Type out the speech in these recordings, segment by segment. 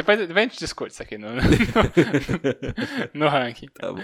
Depois, depois a gente discute isso aqui no, no, no ranking. Tá bom.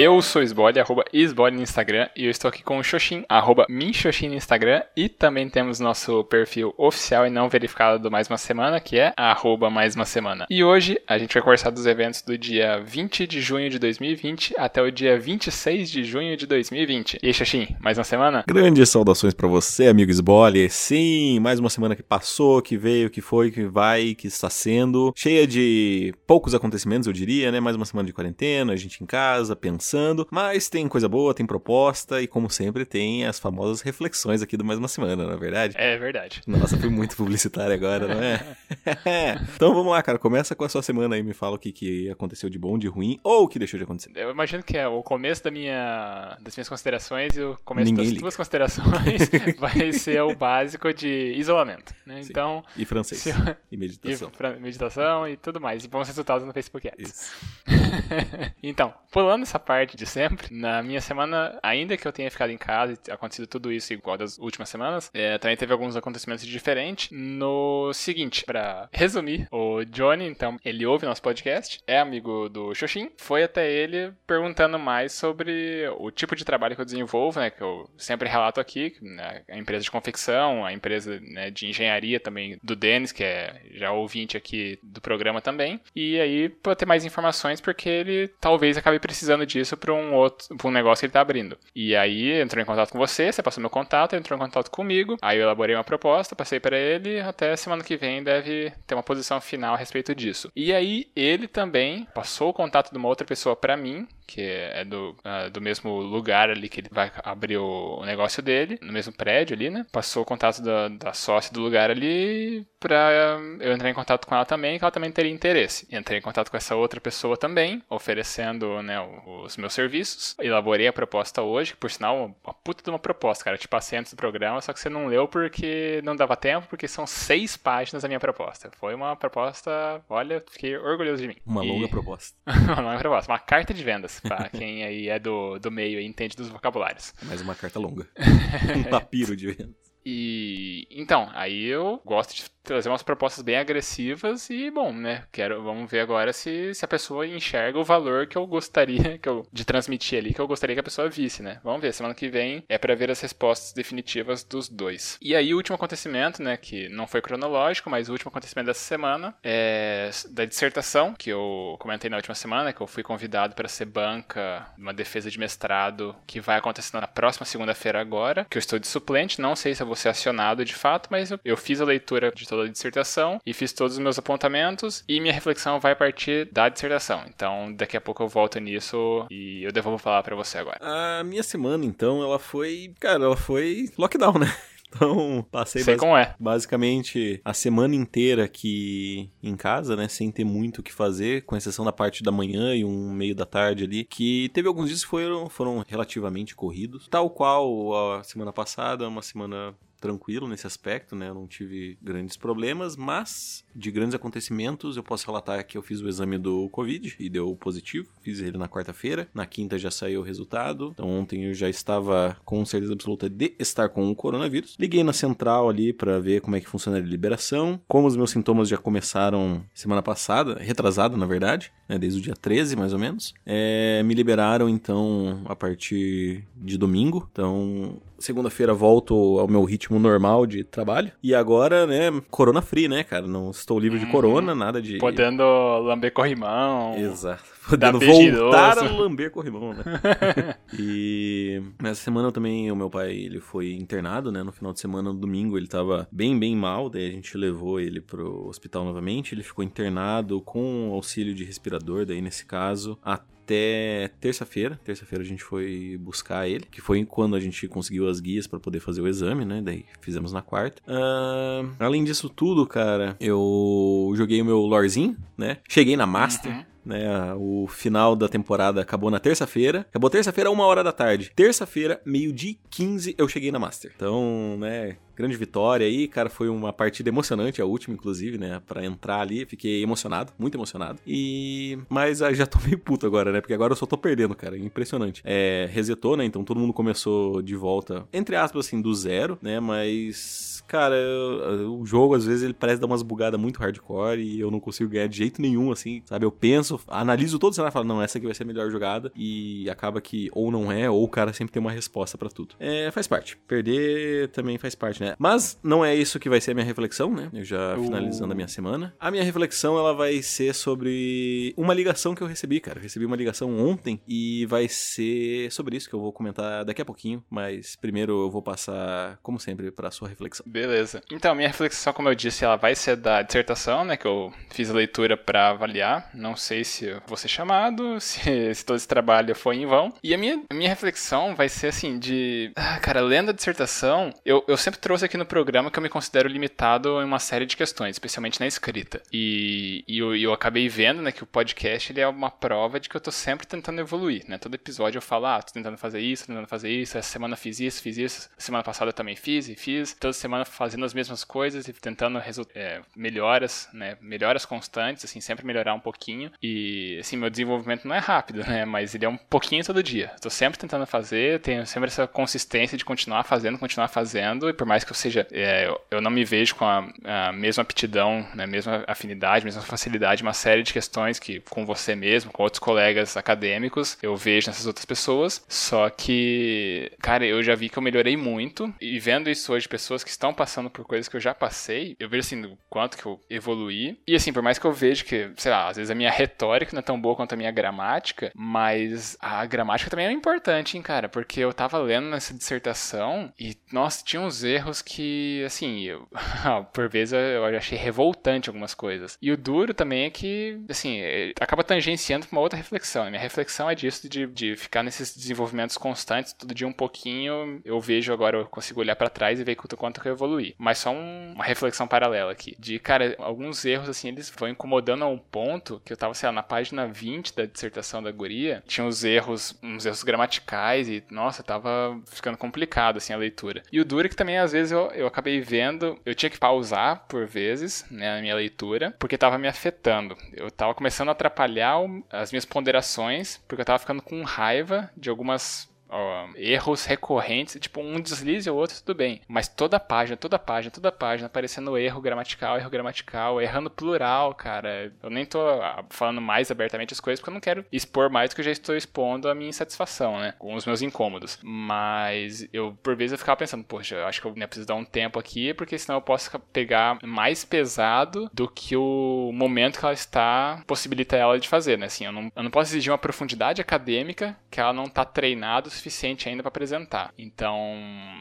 Eu sou Sbole, arroba Sbole no Instagram, e eu estou aqui com o Xoxin, arroba Minxoxin no Instagram, e também temos nosso perfil oficial e não verificado do Mais Uma Semana, que é arroba Mais Uma Semana. E hoje a gente vai conversar dos eventos do dia 20 de junho de 2020 até o dia 26 de junho de 2020. E aí, Xoxin, mais uma semana? Grandes saudações pra você, amigo Sbole. Sim, mais uma semana que passou, que veio, que foi, que vai, que está sendo. Cheia de poucos acontecimentos, eu diria, né? Mais uma semana de quarentena, a gente em casa, pensando pensando, mas tem coisa boa, tem proposta e, como sempre, tem as famosas reflexões aqui do Mais Uma Semana, não é verdade? É verdade. Nossa, fui muito publicitário agora, não é? então vamos lá, cara, começa com a sua semana aí, me fala o que, que aconteceu de bom, de ruim ou o que deixou de acontecer. Eu imagino que é o começo da minha, das minhas considerações e o começo Ninguém das liga. tuas considerações vai ser o básico de isolamento, né? Sim. Então, E francês. E e meditação. pra- meditação e tudo mais, e bons resultados no Facebook Ads. Então, pulando essa parte de sempre, na minha semana, ainda que eu tenha ficado em casa e acontecido tudo isso igual das últimas semanas, é, também teve alguns acontecimentos diferentes. No seguinte, pra resumir, o Johnny, então, ele ouve nosso podcast, é amigo do Xoxin, foi até ele perguntando mais sobre o tipo de trabalho que eu desenvolvo, né, que eu sempre relato aqui, né, a empresa de confecção, a empresa né, de engenharia também do Denis, que é já ouvinte aqui do programa também, e aí pra ter mais informações, porque ele talvez acabe precisando disso para um outro, pra um negócio que ele tá abrindo. E aí entrou em contato com você, você passou meu contato, entrou em contato comigo, aí eu elaborei uma proposta, passei para ele, até semana que vem deve ter uma posição final a respeito disso. E aí ele também passou o contato de uma outra pessoa para mim, que é do, ah, do mesmo lugar ali que ele vai abrir o, o negócio dele, no mesmo prédio ali, né? Passou o contato da, da sócia do lugar ali pra eu entrar em contato com ela também, que ela também teria interesse. Entrei em contato com essa outra pessoa também, oferecendo né, os meus serviços. Elaborei a proposta hoje, que por sinal, uma puta de uma proposta, cara. Eu te passei antes do programa, só que você não leu porque não dava tempo, porque são seis páginas da minha proposta. Foi uma proposta, olha, fiquei orgulhoso de mim. Uma E- longa proposta. uma proposta, uma carta de vendas, pra quem aí é do, do meio e entende dos vocabulários. Mais uma carta longa. um papiro de. E então, aí eu gosto de trazer umas propostas bem agressivas e bom, né? Quero, vamos ver agora se, se a pessoa enxerga o valor que eu gostaria que eu, de transmitir ali, que eu gostaria que a pessoa visse, né? Vamos ver, semana que vem é pra ver as respostas definitivas dos dois. E aí o último acontecimento, né, que não foi cronológico, mas o último acontecimento dessa semana é da dissertação que eu comentei na última semana, que eu fui convidado para ser banca numa defesa de mestrado que vai acontecer na próxima segunda-feira agora, que eu estou de suplente, não sei se eu vou ser acionado de fato, mas eu, eu fiz a leitura de toda a dissertação e fiz todos os meus apontamentos e minha reflexão vai partir da dissertação. Então, daqui a pouco eu volto nisso e eu devolvo falar para você agora. A minha semana, então, ela foi. Cara, ela foi lockdown, né? Então, passei Sei basi- como é. basicamente a semana inteira aqui em casa, né? Sem ter muito o que fazer, com exceção da parte da manhã e um meio da tarde ali. Que teve alguns dias que foram, foram relativamente corridos. Tal qual a semana passada, uma semana tranquilo nesse aspecto, né? Eu não tive grandes problemas, mas de grandes acontecimentos eu posso relatar que eu fiz o exame do Covid e deu positivo. Fiz ele na quarta-feira, na quinta já saiu o resultado. Então ontem eu já estava com certeza absoluta de estar com o coronavírus. Liguei na central ali para ver como é que funciona a liberação. Como os meus sintomas já começaram semana passada, retrasada na verdade, né? Desde o dia 13 mais ou menos. É, me liberaram então a partir de domingo. Então segunda-feira volto ao meu ritmo normal de trabalho. E agora, né, corona free, né, cara? Não estou livre de Uhum. corona, nada de. Podendo lamber corrimão. Exato. Podendo voltar a lamber corrimão, né? e nessa semana também o meu pai, ele foi internado, né? No final de semana, no domingo, ele tava bem, bem mal. Daí a gente levou ele pro hospital novamente. Ele ficou internado com auxílio de respirador, daí nesse caso, até terça-feira. Terça-feira a gente foi buscar ele, que foi quando a gente conseguiu as guias para poder fazer o exame, né? Daí fizemos na quarta. Ah, além disso tudo, cara, eu joguei o meu lorzinho, né? Cheguei na Master. Uhum. Né, o final da temporada acabou na terça-feira. Acabou terça-feira, uma hora da tarde. Terça-feira, meio-dia e 15, eu cheguei na Master. Então, né, grande vitória aí, cara, foi uma partida emocionante, a última, inclusive, né, para entrar ali, fiquei emocionado, muito emocionado. E mas ah, já tô meio puto agora, né? Porque agora eu só tô perdendo, cara, impressionante. É, resetou, né? Então todo mundo começou de volta, entre aspas assim, do zero, né? Mas cara, o jogo às vezes ele parece dar umas bugadas muito hardcore e eu não consigo ganhar de jeito nenhum, assim, sabe? Eu penso, analiso todo o cenário e falo, não, essa aqui vai ser a melhor jogada e acaba que ou não é, ou o cara sempre tem uma resposta para tudo. É, faz parte. Perder também faz parte, né? Mas não é isso que vai ser a minha reflexão, né? Eu já uh. finalizando a minha semana. A minha reflexão, ela vai ser sobre uma ligação que eu recebi, cara. Eu recebi uma ligação ontem e vai ser sobre isso que eu vou comentar daqui a pouquinho, mas primeiro eu vou passar, como sempre, para sua reflexão. Beleza. Então, minha reflexão, como eu disse, ela vai ser da dissertação, né, que eu fiz a leitura para avaliar. Não sei se eu vou ser chamado, se, se todo esse trabalho foi em vão. E a minha, a minha reflexão vai ser assim, de... Ah, cara, lendo a dissertação, eu, eu sempre trouxe aqui no programa que eu me considero limitado em uma série de questões, especialmente na escrita. E, e eu, eu acabei vendo, né, que o podcast, ele é uma prova de que eu tô sempre tentando evoluir, né? Todo episódio eu falo, ah, tô tentando fazer isso, tô tentando fazer isso, essa semana fiz isso, fiz isso, semana passada também fiz e fiz. Toda semana fazendo as mesmas coisas e tentando é, melhoras, né? Melhoras constantes, assim, sempre melhorar um pouquinho. E, assim, meu desenvolvimento não é rápido, né? Mas ele é um pouquinho todo dia. Estou sempre tentando fazer, tenho sempre essa consistência de continuar fazendo, continuar fazendo. E por mais que eu seja, é, eu, eu, não me vejo com a, a mesma aptidão, né? Mesma afinidade, mesma facilidade, uma série de questões que com você mesmo, com outros colegas acadêmicos, eu vejo nessas outras pessoas. Só que, cara, eu já vi que eu melhorei muito. E vendo isso hoje, pessoas que estão passando por coisas que eu já passei, eu vejo assim, o quanto que eu evoluí. E assim, por mais que eu vejo que, sei lá, às vezes a minha retórica não é tão boa quanto a minha gramática, mas a gramática também é importante, hein, cara, porque eu tava lendo nessa dissertação e, nossa, tinha uns erros que, assim, eu, por vezes eu achei revoltante algumas coisas. E o duro também é que, assim, é, acaba tangenciando pra uma outra reflexão. Né? Minha reflexão é disso, de, de ficar nesses desenvolvimentos constantes, todo dia um pouquinho, eu vejo agora, eu consigo olhar para trás e ver quanto, quanto que eu evoluí. Mas só um, uma reflexão paralela aqui. De, cara, alguns erros, assim, eles vão incomodando a um ponto que eu tava, sei lá, na página 20 da dissertação da guria, tinha uns erros, uns erros gramaticais e, nossa, tava ficando complicado, assim, a leitura. E o duro é que também, às vezes, eu, eu acabei vendo, eu tinha que pausar, por vezes, né, na minha leitura, porque tava me afetando. Eu tava começando a atrapalhar as minhas ponderações, porque eu tava ficando com raiva de algumas erros recorrentes, tipo um deslize ou outro, tudo bem. Mas toda página, toda página, toda página aparecendo erro gramatical, erro gramatical, errando plural, cara. Eu nem tô ah, falando mais abertamente as coisas porque eu não quero expor mais do que eu já estou expondo a minha insatisfação, né? Com os meus incômodos. Mas eu, por vezes, eu ficava pensando, poxa, eu acho que eu né, preciso dar um tempo aqui, porque senão eu posso pegar mais pesado do que o momento que ela está possibilita ela de fazer, né? Assim, eu não, eu não posso exigir uma profundidade acadêmica que ela não tá treinada suficiente ainda para apresentar. Então,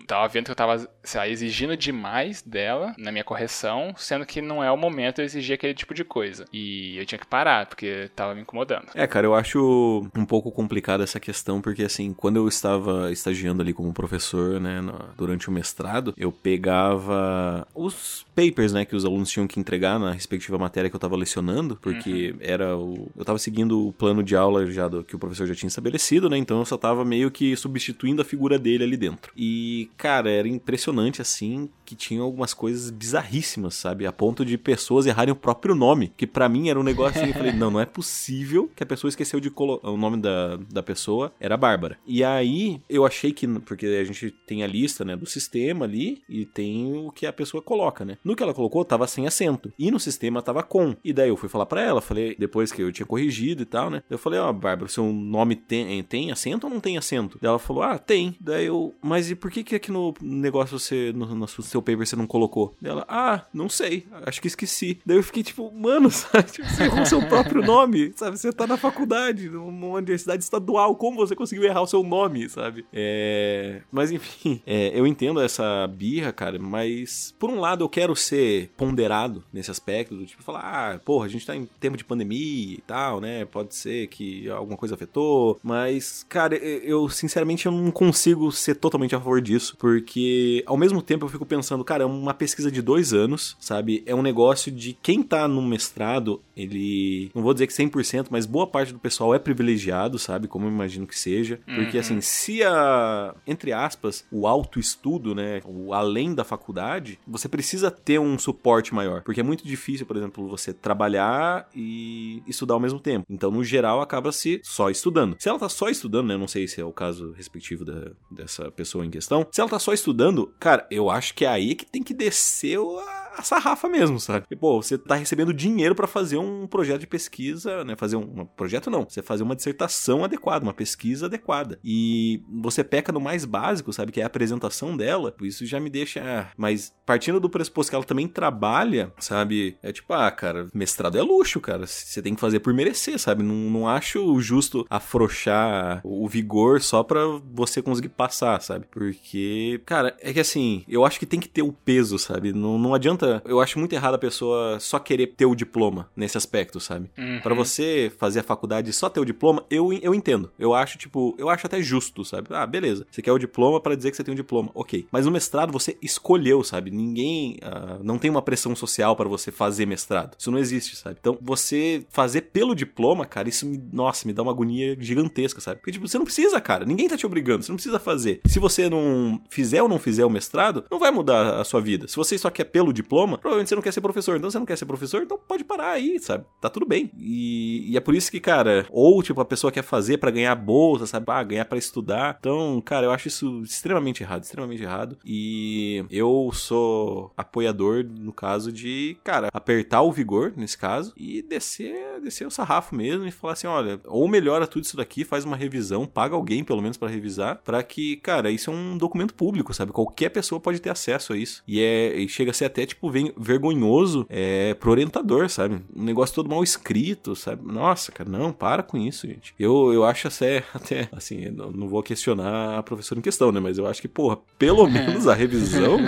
tava vendo que eu tava lá, exigindo demais dela na minha correção, sendo que não é o momento de exigir aquele tipo de coisa. E eu tinha que parar, porque tava me incomodando. É, cara, eu acho um pouco complicada essa questão, porque assim, quando eu estava estagiando ali como professor, né, durante o mestrado, eu pegava os papers, né, que os alunos tinham que entregar na respectiva matéria que eu estava lecionando, porque uhum. era o eu estava seguindo o plano de aula já do, que o professor já tinha estabelecido, né? Então eu só estava meio que substituindo a figura dele ali dentro. E, cara, era impressionante assim que tinha algumas coisas bizarríssimas, sabe? A ponto de pessoas errarem o próprio nome, que para mim era um negócio assim, eu falei, não, não é possível que a pessoa esqueceu de colocar o nome da, da pessoa era Bárbara. E aí eu achei que porque a gente tem a lista, né, do sistema ali e tem o que a pessoa coloca, né? No que ela colocou tava sem acento e no sistema tava com. E daí eu fui falar para ela, falei depois que eu tinha corrigido e tal, né? Eu falei, ó, oh, Bárbara, seu nome tem, tem acento ou não tem acento? Daí ela falou, ah, tem. Daí eu, mas e por que que aqui no negócio você, no, no seu paper você não colocou? Daí ela, ah, não sei, acho que esqueci. Daí eu fiquei tipo, mano, sabe? Tipo, você errou seu próprio nome, sabe? Você tá na faculdade, numa universidade estadual, como você conseguiu errar o seu nome, sabe? É... Mas enfim, é, eu entendo essa birra, cara, mas por um lado eu quero ser ponderado nesse aspecto, do tipo, falar, ah, porra, a gente tá em tempo de pandemia e tal, né? Pode ser que alguma coisa afetou, mas, cara, eu, eu sinceramente, eu não consigo ser totalmente a favor disso, porque ao mesmo tempo eu fico pensando, cara, é uma pesquisa de dois anos, sabe? É um negócio de quem tá no mestrado, ele. Não vou dizer que 100%, mas boa parte do pessoal é privilegiado, sabe? Como eu imagino que seja. Porque, uhum. assim, se a. Entre aspas, o autoestudo, né? O além da faculdade, você precisa ter um suporte maior. Porque é muito difícil, por exemplo, você trabalhar e estudar ao mesmo tempo. Então, no geral, acaba se só estudando. Se ela tá só estudando, né? Eu não sei se é o caso respectivo da, dessa pessoa em questão. Se ela tá só estudando, cara, eu acho que é aí que tem que descer a a sarrafa mesmo, sabe? E, pô, você tá recebendo dinheiro para fazer um projeto de pesquisa, né? Fazer um, um, projeto não, você fazer uma dissertação adequada, uma pesquisa adequada. E você peca no mais básico, sabe? Que é a apresentação dela. Isso já me deixa. Ah, mas partindo do pressuposto que ela também trabalha, sabe? É tipo, ah, cara, mestrado é luxo, cara. Você tem que fazer por merecer, sabe? Não, não acho justo afrouxar o vigor só pra você conseguir passar, sabe? Porque, cara, é que assim, eu acho que tem que ter o peso, sabe? Não, não adianta eu acho muito errado a pessoa só querer ter o diploma nesse aspecto, sabe? Uhum. Para você fazer a faculdade e só ter o diploma, eu, eu entendo. Eu acho, tipo, eu acho até justo, sabe? Ah, beleza. Você quer o diploma para dizer que você tem um diploma. Ok. Mas no mestrado você escolheu, sabe? Ninguém. Uh, não tem uma pressão social para você fazer mestrado. Isso não existe, sabe? Então, você fazer pelo diploma, cara, isso me. Nossa, me dá uma agonia gigantesca, sabe? Porque, tipo, você não precisa, cara. Ninguém tá te obrigando. Você não precisa fazer. Se você não fizer ou não fizer o mestrado, não vai mudar a sua vida. Se você só quer pelo diploma, diploma, provavelmente você não quer ser professor. Então você não quer ser professor, então pode parar aí, sabe? Tá tudo bem. E, e é por isso que, cara, ou tipo, a pessoa quer fazer para ganhar bolsa, sabe? Ah, ganhar para estudar. Então, cara, eu acho isso extremamente errado, extremamente errado. E eu sou apoiador, no caso, de, cara, apertar o vigor, nesse caso, e descer, descer o sarrafo mesmo e falar assim: olha, ou melhora tudo isso daqui, faz uma revisão, paga alguém pelo menos para revisar, para que, cara, isso é um documento público, sabe? Qualquer pessoa pode ter acesso a isso. E é e chega a ser até tipo vergonhoso é, pro orientador, sabe? Um negócio todo mal escrito, sabe? Nossa, cara, não, para com isso, gente. Eu, eu acho até, até assim, não, vou questionar a professora em questão, né? Mas eu acho que, porra, pelo menos a revisão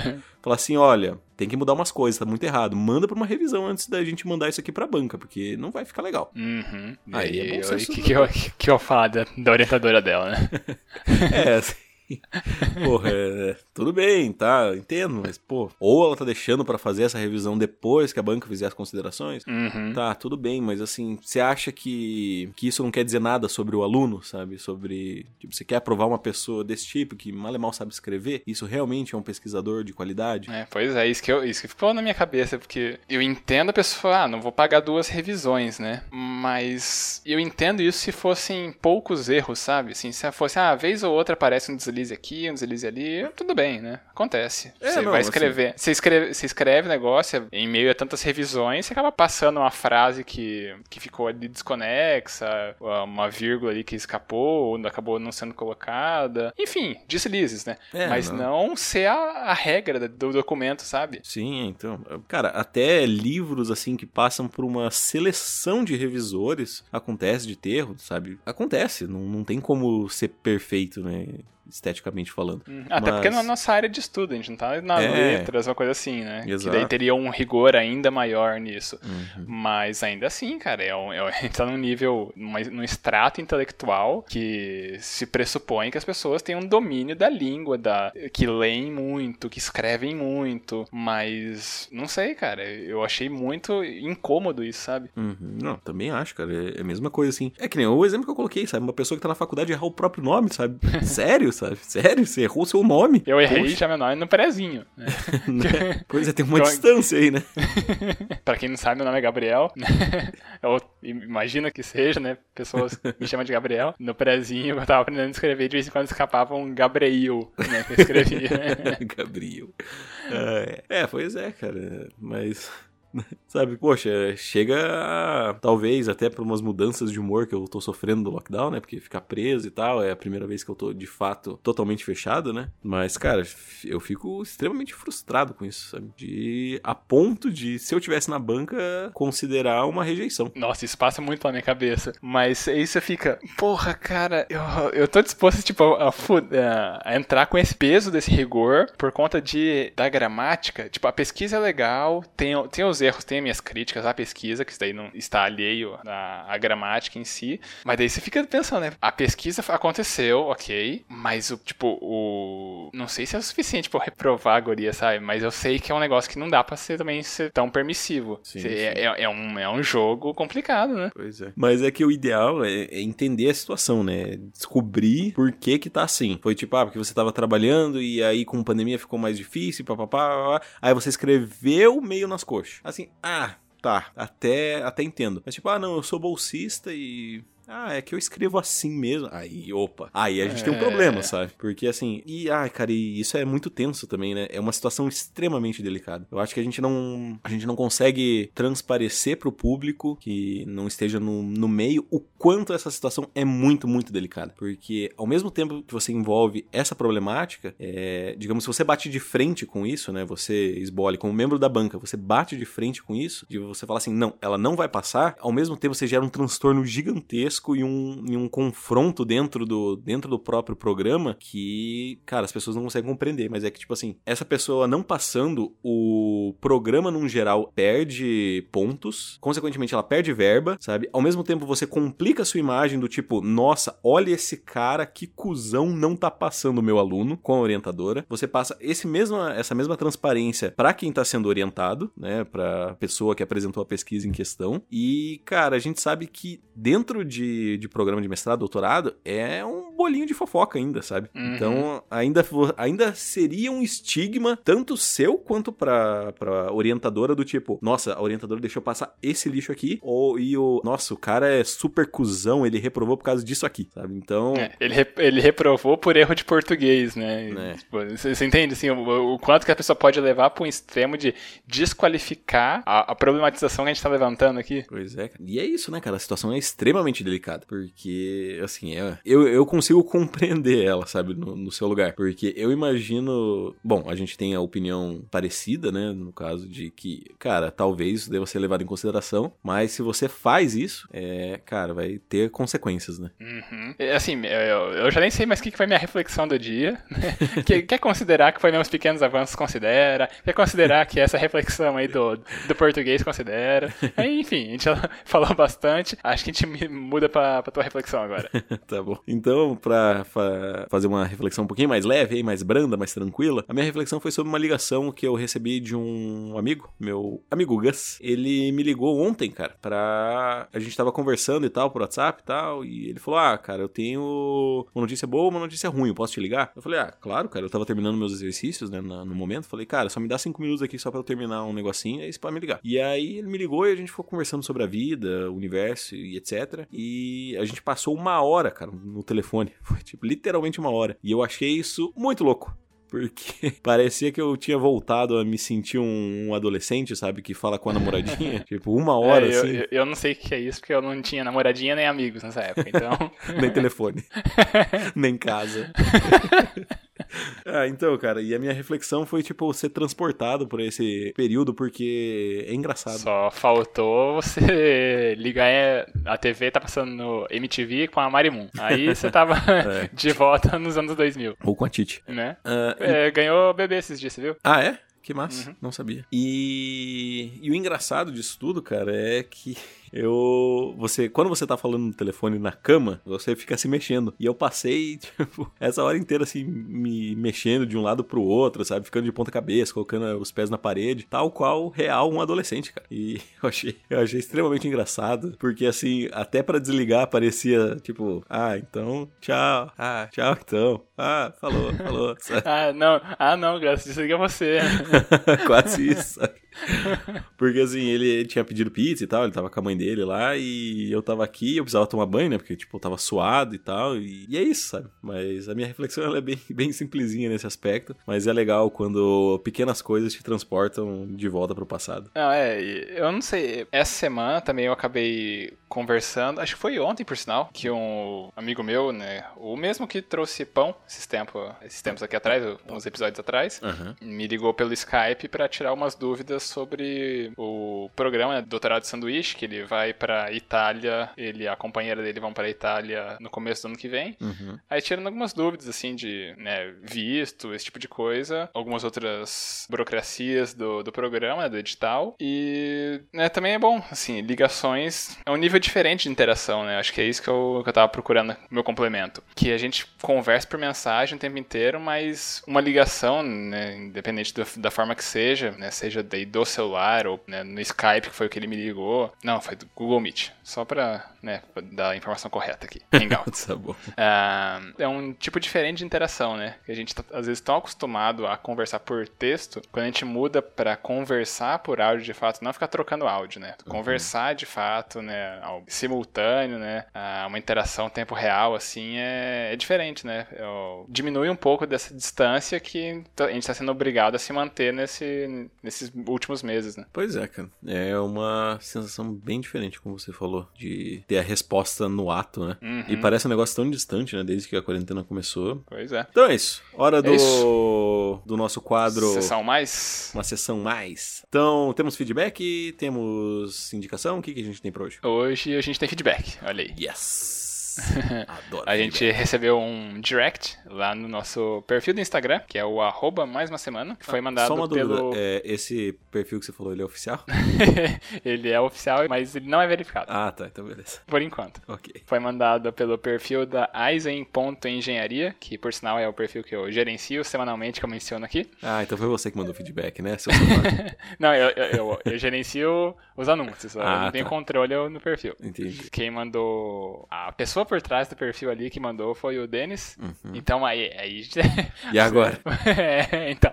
falar assim, olha, tem que mudar umas coisas, tá muito errado. Manda pra uma revisão antes da gente mandar isso aqui pra banca, porque não vai ficar legal. Uhum. Aí é bom eu, que, que, eu, que eu falo da, da orientadora dela, né? é, assim, Porra, é, tudo bem, tá, entendo, mas, pô, ou ela tá deixando para fazer essa revisão depois que a banca fizer as considerações, uhum. tá, tudo bem, mas assim, você acha que, que isso não quer dizer nada sobre o aluno, sabe? Sobre, tipo, você quer aprovar uma pessoa desse tipo que mal e mal sabe escrever? Isso realmente é um pesquisador de qualidade? É, pois é, isso que, eu, isso que ficou na minha cabeça, porque eu entendo a pessoa, ah, não vou pagar duas revisões, né? Mas eu entendo isso se fossem poucos erros, sabe? Assim, se fosse, ah, vez ou outra aparece um deslize deslize aqui, um deslize ali, tudo bem, né? Acontece. É, você não, vai escrever. Assim... Você, escreve, você escreve negócio, em meio a tantas revisões, você acaba passando uma frase que, que ficou ali desconexa, uma vírgula ali que escapou, ou acabou não sendo colocada. Enfim, deslizes, né? É, Mas não, não ser a, a, regra do documento, sabe? Sim, então. Cara, até livros assim que passam por uma seleção de revisores acontece de terro, sabe? Acontece, não, não tem como ser perfeito, né? Esteticamente falando. Uhum. Até porque na nossa área de estudo, a gente não tá nas é. letras, uma coisa assim, né? Exato. Que daí teria um rigor ainda maior nisso. Uhum. Mas ainda assim, cara, é um, é, a gente tá num nível, num extrato intelectual que se pressupõe que as pessoas têm um domínio da língua, da, que leem muito, que escrevem muito, mas não sei, cara, eu achei muito incômodo isso, sabe? Uhum. Não, também acho, cara, é a mesma coisa assim. É que nem o exemplo que eu coloquei, sabe? Uma pessoa que tá na faculdade errar o próprio nome, sabe? Sério? Sabe? Sério? Você errou seu nome? Eu errei Poxa. já meu nome no prezinho. Né? né? pois é, tem uma então, distância aí, né? pra quem não sabe, meu nome é Gabriel. Eu imagino que seja, né? Pessoas me chamam de Gabriel. No prezinho, eu tava aprendendo a escrever, de vez em quando escapava um Gabriel, né? Que eu escrevia. Gabriel. É, é, pois é, cara. Mas Sabe, poxa, chega talvez até para umas mudanças de humor que eu tô sofrendo do lockdown, né? Porque ficar preso e tal, é a primeira vez que eu tô de fato totalmente fechado, né? Mas, cara, eu fico extremamente frustrado com isso, sabe? De a ponto de, se eu tivesse na banca, considerar uma rejeição. Nossa, isso passa muito pela minha cabeça. Mas aí você fica, porra, cara, eu, eu tô disposto, tipo, a, a, a entrar com esse peso desse rigor por conta de da gramática. Tipo, a pesquisa é legal, tem, tem os meus erros, tenho minhas críticas à pesquisa, que isso daí não está alheio à, à gramática em si. Mas daí você fica pensando, né? A pesquisa aconteceu, ok, mas o, tipo, o. Não sei se é o suficiente pra eu reprovar a guria, sabe? Mas eu sei que é um negócio que não dá pra ser também ser tão permissivo. Sim, sim. É, é, é, um, é um jogo complicado, né? Pois é. Mas é que o ideal é, é entender a situação, né? Descobrir por que que tá assim. Foi tipo, ah, porque você tava trabalhando e aí com pandemia ficou mais difícil, papapá. Aí você escreveu meio nas coxas. Assim, ah, tá, até, até entendo. Mas tipo, ah, não, eu sou bolsista e ah, é que eu escrevo assim mesmo. Aí, opa. Aí a gente é... tem um problema, sabe? Porque assim, e ai, cara, e isso é muito tenso também, né? É uma situação extremamente delicada. Eu acho que a gente não a gente não consegue transparecer pro público que não esteja no, no meio o quanto essa situação é muito, muito delicada. Porque ao mesmo tempo que você envolve essa problemática, é, digamos, se você bate de frente com isso, né? Você esbole como membro da banca, você bate de frente com isso, de você falar assim, não, ela não vai passar, ao mesmo tempo você gera um transtorno gigantesco e um, e um confronto dentro do, dentro do próprio programa que, cara, as pessoas não conseguem compreender. Mas é que, tipo assim, essa pessoa não passando, o programa, num geral, perde pontos, consequentemente, ela perde verba, sabe? Ao mesmo tempo, você complica a sua imagem do tipo, nossa, olha esse cara, que cuzão não tá passando o meu aluno com a orientadora. Você passa esse mesma, essa mesma transparência para quem tá sendo orientado, né? Pra pessoa que apresentou a pesquisa em questão. E, cara, a gente sabe que dentro de de, programa de mestrado, doutorado, é um bolinho de fofoca ainda, sabe? Uhum. Então, ainda, ainda seria um estigma, tanto seu quanto pra, pra orientadora, do tipo, nossa, a orientadora deixou passar esse lixo aqui, ou e o, nossa, o cara é super cuzão, ele reprovou por causa disso aqui, sabe? Então. É, ele, ele reprovou por erro de português, né? É. Tipo, você, você, entende, assim, o, o, quanto que a pessoa pode levar para um extremo de desqualificar a, a problematização que a gente tá levantando aqui? Pois é, cara. E é isso, né, cara? A situação é extremamente delicada delicada. Porque, assim, é, eu, eu consigo compreender ela, sabe, no, no, seu lugar. Porque eu imagino. Bom, a gente tem a opinião parecida, né? No caso de que, cara, talvez isso deva ser levado em consideração. Mas se você faz isso, é, cara, vai ter consequências, né? Uhum. Assim, eu, eu, já nem sei mais o que foi minha reflexão do dia. Né? que, quer considerar que foi meus pequenos avanços, considera. Quer considerar que essa reflexão aí do, do português, considera. Enfim, a gente já falou bastante. Acho que a gente muda pra, pra tua reflexão agora. tá bom. Então, pra fa fazer uma reflexão um pouquinho mais leve, mais branda, mais tranquila, a minha reflexão foi sobre uma ligação que eu recebi de um amigo, meu amigo Gus. Ele me ligou ontem, cara, pra. A gente tava conversando e tal, por WhatsApp e tal, e ele falou: Ah, cara, eu tenho uma notícia boa uma notícia ruim, posso te ligar? Eu falei: Ah, claro, cara, eu tava terminando meus exercícios, né, no momento. Falei: Cara, só me dá cinco minutos aqui só pra eu terminar um negocinho, aí você pode me ligar. E aí ele me ligou e a gente ficou conversando sobre a vida, o universo e etc. E a gente passou uma hora, cara, no telefone. Foi tipo, literalmente uma hora. E eu achei isso muito louco porque parecia que eu tinha voltado a me sentir um, adolescente, sabe? Que fala com a namoradinha. tipo, uma hora, é, eu, assim. Eu, eu, não sei o que é isso, porque eu não tinha namoradinha nem amigos nessa época, então... nem telefone. nem casa. Ah, então, cara, e a minha reflexão foi, tipo, ser transportado por esse período, porque é engraçado. Só faltou você ligar é, a TV, tá passando no MTV com a Marimun. Aí você tava é. de volta nos anos 2000. Ou com a Titi. Né? Uh, é, ganhou bebê esses dias, você viu? Ah, é? Que massa, uhum. não sabia. E, e o engraçado disso tudo, cara, é que eu. Você. Quando você tá falando no telefone na cama, você fica se mexendo. E eu passei, tipo, essa hora inteira assim, me mexendo de um lado pro outro, sabe? Ficando de ponta cabeça, colocando os pés na parede, tal qual real um adolescente, cara. E eu achei, eu achei extremamente engraçado, porque assim, até para desligar parecia, tipo, ah, então, tchau. Ah, tchau então. Ah, falou, falou. ah, não. Ah, não, Graça, desliga você. Quase isso, sabe? Porque assim, ele tinha pedido pizza e tal, ele tava com a mãe dele lá e eu tava aqui, eu precisava tomar banho, né? Porque, tipo, eu tava suado e tal. E, e é isso, sabe? Mas a minha reflexão ela é bem, bem simplesinha nesse aspecto. Mas é legal quando pequenas coisas te transportam de volta pro passado. Não, é, eu não sei. Essa semana também eu acabei conversando, acho que foi ontem, por sinal, que um amigo meu, né? O mesmo que trouxe pão esses tempos, esses tempos aqui atrás, uns episódios atrás, uhum. me ligou pelo Skype para tirar umas dúvidas sobre o programa né, Doutorado de Sanduíche, que ele vai pra Itália, ele e a companheira dele vão pra Itália no começo do ano que vem. Uhum. Aí tirando algumas dúvidas, assim, de né, visto, esse tipo de coisa, algumas outras burocracias do, do programa, né, do edital. E né, também é bom, assim, ligações é um nível diferente de interação, né? Acho que é isso que eu, que eu tava procurando no meu complemento. Que a gente conversa por mensagem o tempo inteiro, mas uma ligação, né, independente do, da forma que seja, né, seja daí do celular ou né, no Skype, que foi o que ele me ligou. Não, foi do Google Meet. Só pra, né, pra dar a informação correta aqui. Hangouts. tá bom. Ah, é um tipo diferente de interação, né? Que a gente tá, às vezes tão acostumado a conversar por texto, quando a gente muda pra conversar por áudio de fato, não ficar trocando áudio, né? Conversar de fato, né? Ao simultâneo, né? Ah, uma interação em tempo real, assim, é, é diferente, né? Eu- diminui um pouco dessa distância que t- a gente tá sendo obrigado a se manter nesse, nesses últimos meses, né? Pois é, cara. É uma sensação bem diferente, como você falou, de ter a resposta no ato, né? Uhum. E parece um negócio tão distante, né? Desde que a quarentena começou. Pois é. Então é isso. Hora do, isso. do nosso quadro. Sessão mais? Uma sessão mais. Então, temos feedback, temos indicação. O que, que a gente tem pra hoje? Hoje a gente tem feedback, olha aí. Yes! Adoro. A gente feedback. recebeu um direct lá no nosso perfil do Instagram, que é o arroba mais uma semana, que foi mandado Só uma dúvida. pelo. É, esse perfil que você falou, ele é oficial? ele é oficial, mas ele não é verificado, ah, tá. Então beleza. por enquanto. Ok. Foi mandado pelo perfil da Aizen.engenharia, que por sinal é o perfil que eu gerencio semanalmente, que eu menciono aqui. Ah, então foi você que mandou feedback, né? Seu. Não, eu, eu, eu, eu gerencio os anúncios, eu Ah, não tenho tá. controle no perfil. Entendi. Quem mandou. A pessoa por trás do perfil ali que mandou foi o Denis. Uhum. Então aí. aí E agora? é, então.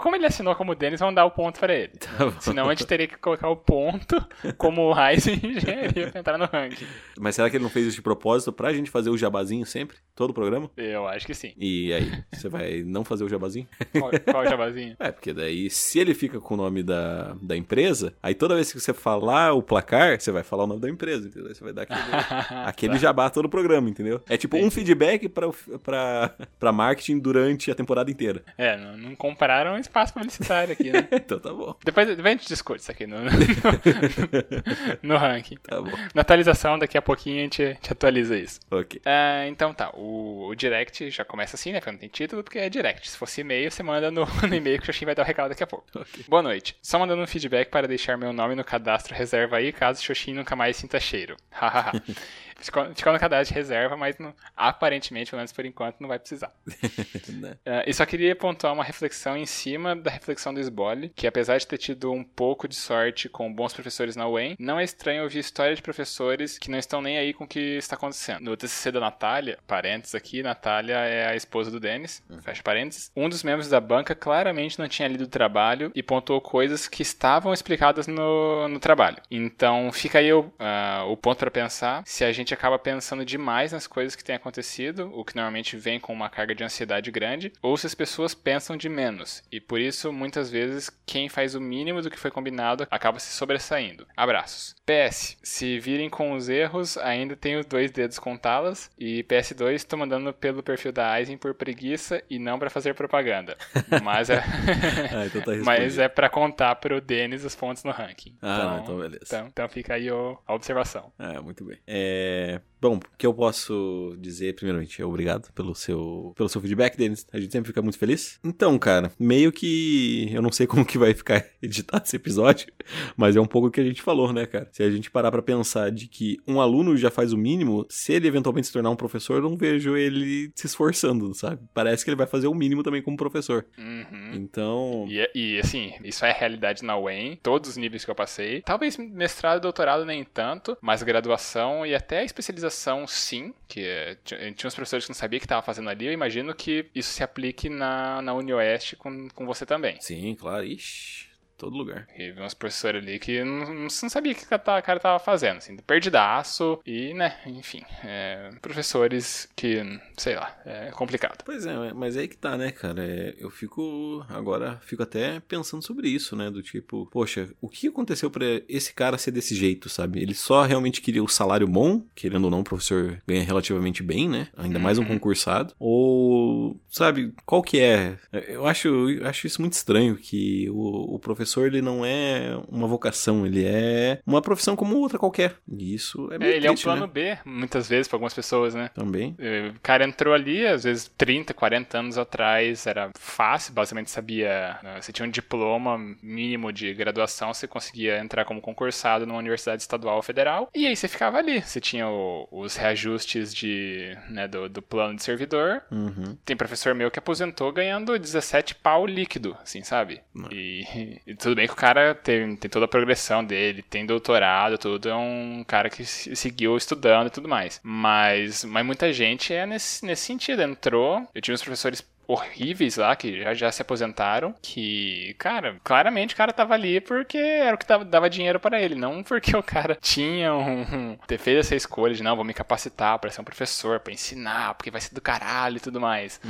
Como ele assinou como Denis, vamos dar o ponto pra ele. Tá. Senão a gente teria que colocar o ponto como Ryzen Engenharia pra entrar no ranking. Mas será que ele não fez isso de propósito pra gente fazer o jabazinho sempre? Todo o programa? Eu acho que sim. E aí, você vai não fazer o jabazinho? Qual, qual o jabazinho? É, porque daí, se ele fica com o nome da, da empresa, aí toda vez que você falar o placar, você vai falar o nome da empresa, entendeu? Você vai dar aquele, aquele jabá todo o programa, entendeu? É tipo um feedback pra, pra, pra marketing durante a temporada inteira. É, não, não compraram espaço publicitário aqui, né? Então tá bom, Depois, depois a gente discute isso aqui no, no, no ranking. tá bom. Na atualização, daqui a pouquinho a gente, a gente atualiza isso. Ok. Ah, então tá, o, o direct já começa assim, né? Porque não tem título, porque é direct. Se fosse e-mail, você manda no, no e-mail que o Xoxin vai dar o recado daqui a pouco. Ok. Boa noite. Só mandando um feedback para deixar meu nome no cadastro reserva aí, caso Xoxin nunca mais sinta cheiro. Hahaha. ficou, no cadastro de reserva, mas não- aparentemente, pelo menos por enquanto, não vai precisar. Ah, e só queria pontuar uma reflexão em cima da reflexão do Sbole, que apesar de ter tido um pouco de sorte com bons professores na UEM, não é estranho ouvir história de professores que não estão nem aí com o que está acontecendo. No TCC da Natália, parênteses aqui, Natália é a esposa do Denis, fecha parênteses, um dos membros da banca claramente não tinha lido o trabalho e pontuou coisas que estavam explicadas no, no trabalho. Então fica aí o, ah, o ponto para pensar se a gente acaba pensando demais nas coisas que têm acontecido, o que normalmente vem com uma carga de ansiedade grande, ou se as pessoas pensam de menos. E por isso, muitas vezes, quem faz o mínimo do que foi combinado acaba se sobressaindo. Abraços. PS, se virem com os erros, ainda tenho dois dedos contá-las. E PS2, estou mandando pelo perfil da Aizen por preguiça e não para fazer propaganda. Mas é, Ah, então tá mas é para contar pro Denis os pontos no ranking. Ah, não, então beleza. Então, então fica aí o- a observação. Ah, muito bem. É... Bom, o que eu posso dizer, primeiramente, é obrigado pelo seu, pelo seu feedback, Denis. A gente sempre fica muito feliz. Então, cara, meio que. Eu não sei como que vai ficar editado esse episódio, mas é um pouco o que a gente falou, né, cara? Se a gente parar pra pensar de que um aluno já faz o mínimo, se ele eventualmente se tornar um professor, eu não vejo ele se esforçando, sabe? Parece que ele vai fazer o mínimo também como professor. Uhum. Então. E, e, assim, isso é realidade na UEM, todos os níveis que eu passei. Talvez mestrado e doutorado nem tanto, mas graduação e até a especialização sim, que é, tinha tinha uns professores que não sabia que estava fazendo ali. Eu imagino que isso se aplique na, na UniOeste com, com você também. Sim, claro. Ixi, todo lugar. E vi uns professores ali que não, não, sabia o que o cara tava fazendo, assim, perdidaço e, né, enfim, é, professores que, sei lá, é complicado. Pois é, mas aí que tá, né, cara? É, eu fico. Agora, fico até pensando sobre isso, né? Do tipo, poxa, o que aconteceu pra esse cara ser desse jeito, sabe? Ele só realmente queria o salário bom, querendo ou não, o professor ganha relativamente bem, né? Ainda mais um Uhum. concursado. Ou, sabe, qual que é? Eu acho, eu acho isso muito estranho que o, o professor professor ele não é uma vocação, ele é uma profissão como outra qualquer. E isso é meio É, ele é um triste, plano né? B, muitas vezes, pra algumas pessoas, né? Também. Eh, O cara entrou ali, às vezes 30, 40 anos atrás, era fácil, basicamente sabia. né, Você tinha um diploma mínimo de graduação, você conseguia entrar como concursado numa universidade estadual ou federal, e aí você ficava ali. Você tinha o- os reajustes de, né, do, do plano de servidor. Uhum. Tem professor meu que aposentou ganhando 17 pau líquido, assim, sabe? E, e tudo bem que o cara tem, tem toda a progressão dele, tem doutorado, tudo, é um cara que se- seguiu estudando e tudo mais. Mas, mas muita gente é nesse, nesse sentido, entrou, eu tive uns professores horríveis lá, que já, já se aposentaram, que, cara, claramente o cara tava ali porque era o que dava, dava dinheiro pra ele, não porque o cara tinha um, um- ter feito essa escolha de, não, vou me capacitar pra ser um professor, pra ensinar, porque vai ser do caralho e tudo mais.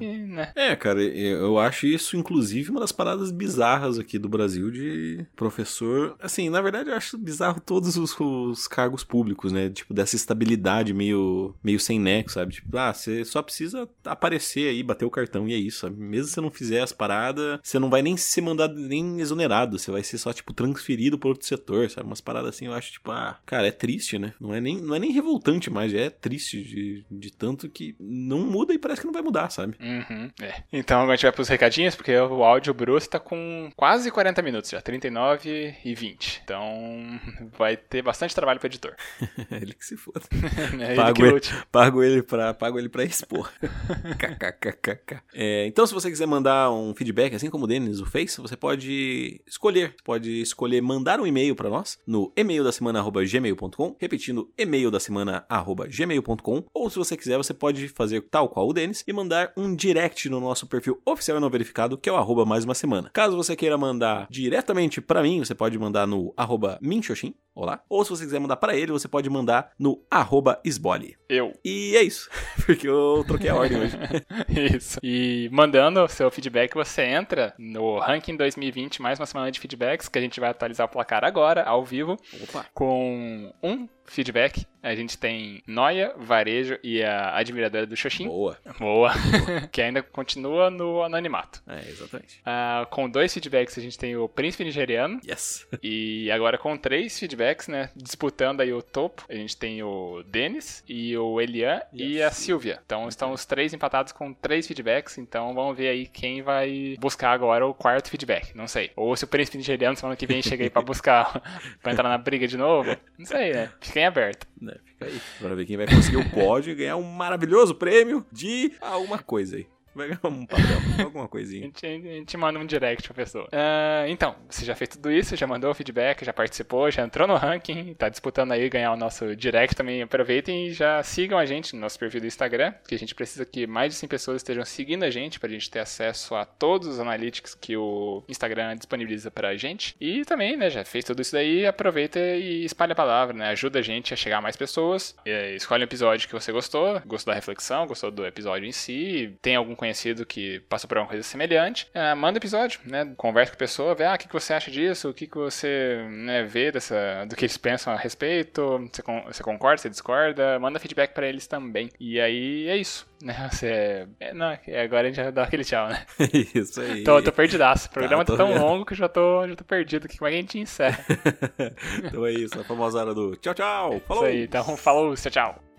E, né? É, cara, eu eu acho isso, inclusive, uma das paradas bizarras aqui do Brasil de professor. Assim, na verdade, eu acho bizarro todos os, os cargos públicos, né? Tipo, dessa estabilidade meio, meio sem nexo, sabe? Tipo, ah, você só precisa aparecer aí, bater o cartão e é isso, sabe? Mesmo se você não fizer as paradas, você não vai nem ser mandado, nem exonerado, você vai ser só, tipo, transferido para outro setor, sabe? Umas paradas assim, eu acho, tipo, ah, cara, é triste, né? Não é nem, não é nem revoltante mais, é triste de, de tanto que não muda e parece que não vai mudar, sabe? Uhum, é. Então agora a gente vai pros recadinhos, porque o áudio Bruce tá com quase 40 minutos já, 39 e 20. Então vai ter bastante trabalho pro editor. Ele que se foda. Ele Pago que ele. Pago ele pra, pago ele pra expor. É, então, se você quiser mandar um feedback, assim como o Denis o fez, você pode escolher. Pode escolher mandar um e-mail pra nós no e-mail da semana gmail.com, repetindo e-mail da semana gmail.com, ou se você quiser, você pode fazer tal qual o Denis e mandar um direct no nosso perfil oficial e não verificado, que é o arroba mais uma semana. Caso você queira mandar diretamente pra mim, você pode mandar no arroba minxoxin, olá, ou se você quiser mandar pra ele, você pode mandar no arroba esbole. Eu. E é isso, porque eu troquei a ordem hoje. Isso. E mandando o seu feedback, você entra no Ranking 2020, mais uma semana de feedbacks, que a gente vai atualizar o placar agora, ao vivo, Opa. com um feedback. A gente tem Noia, Varejo e a Admiradora do Xoxin. Boa. Boa. que ainda continua no anonimato. É, exatamente. Ah, com dois feedbacks, a gente tem o Príncipe Nigeriano. Yes. E agora com três feedbacks, né? Disputando aí o topo. A gente tem o Denis e o Elian e Yes. a Silvia. Então estão os três empatados com três feedbacks. Então vamos ver aí quem vai buscar agora o quarto feedback. Não sei. Ou se o Príncipe Nigeriano semana que vem chega aí pra buscar, pra entrar na briga de novo. Não sei, né? Fica em aberto. Né, fica aí. Pra ver quem vai conseguir o pódio e ganhar um maravilhoso prêmio de alguma coisa aí. Ganhar um papel, alguma A coisinha. gente, a gente manda um direct pra pessoa. Ah, então, você já fez tudo isso, já mandou o feedback, já participou, já entrou no ranking, tá disputando aí ganhar o nosso direct também. Aproveitem e já sigam a gente no nosso perfil do Instagram, que a gente precisa que mais de 100 pessoas estejam seguindo a gente pra gente ter acesso a todos os analytics que o Instagram disponibiliza pra gente. E também, né, já fez tudo isso daí, aproveita e espalha a palavra, né? Ajuda a gente a chegar a mais pessoas. E, escolhe um episódio que você gostou, gostou da reflexão, gostou do episódio em si, tem algum conhecido que passou por alguma coisa semelhante, ah, manda episódio, né? Conversa com a pessoa, vê ah, o que, que você acha disso, o que, que você né, vê dessa, do que eles pensam a respeito, você, você concorda, você discorda, manda feedback pra eles também. E aí é isso, né? Você. é, não, é, agora a gente já dá aquele tchau, né? Isso aí. Tô, tô perdidaço. O programa tá, tô tão vendo. longo que eu já tô, já tô perdido aqui. Como é que a gente encerra? então é isso, a famosa hora do tchau, tchau. Falou. Isso aí, então falou, tchau, tchau.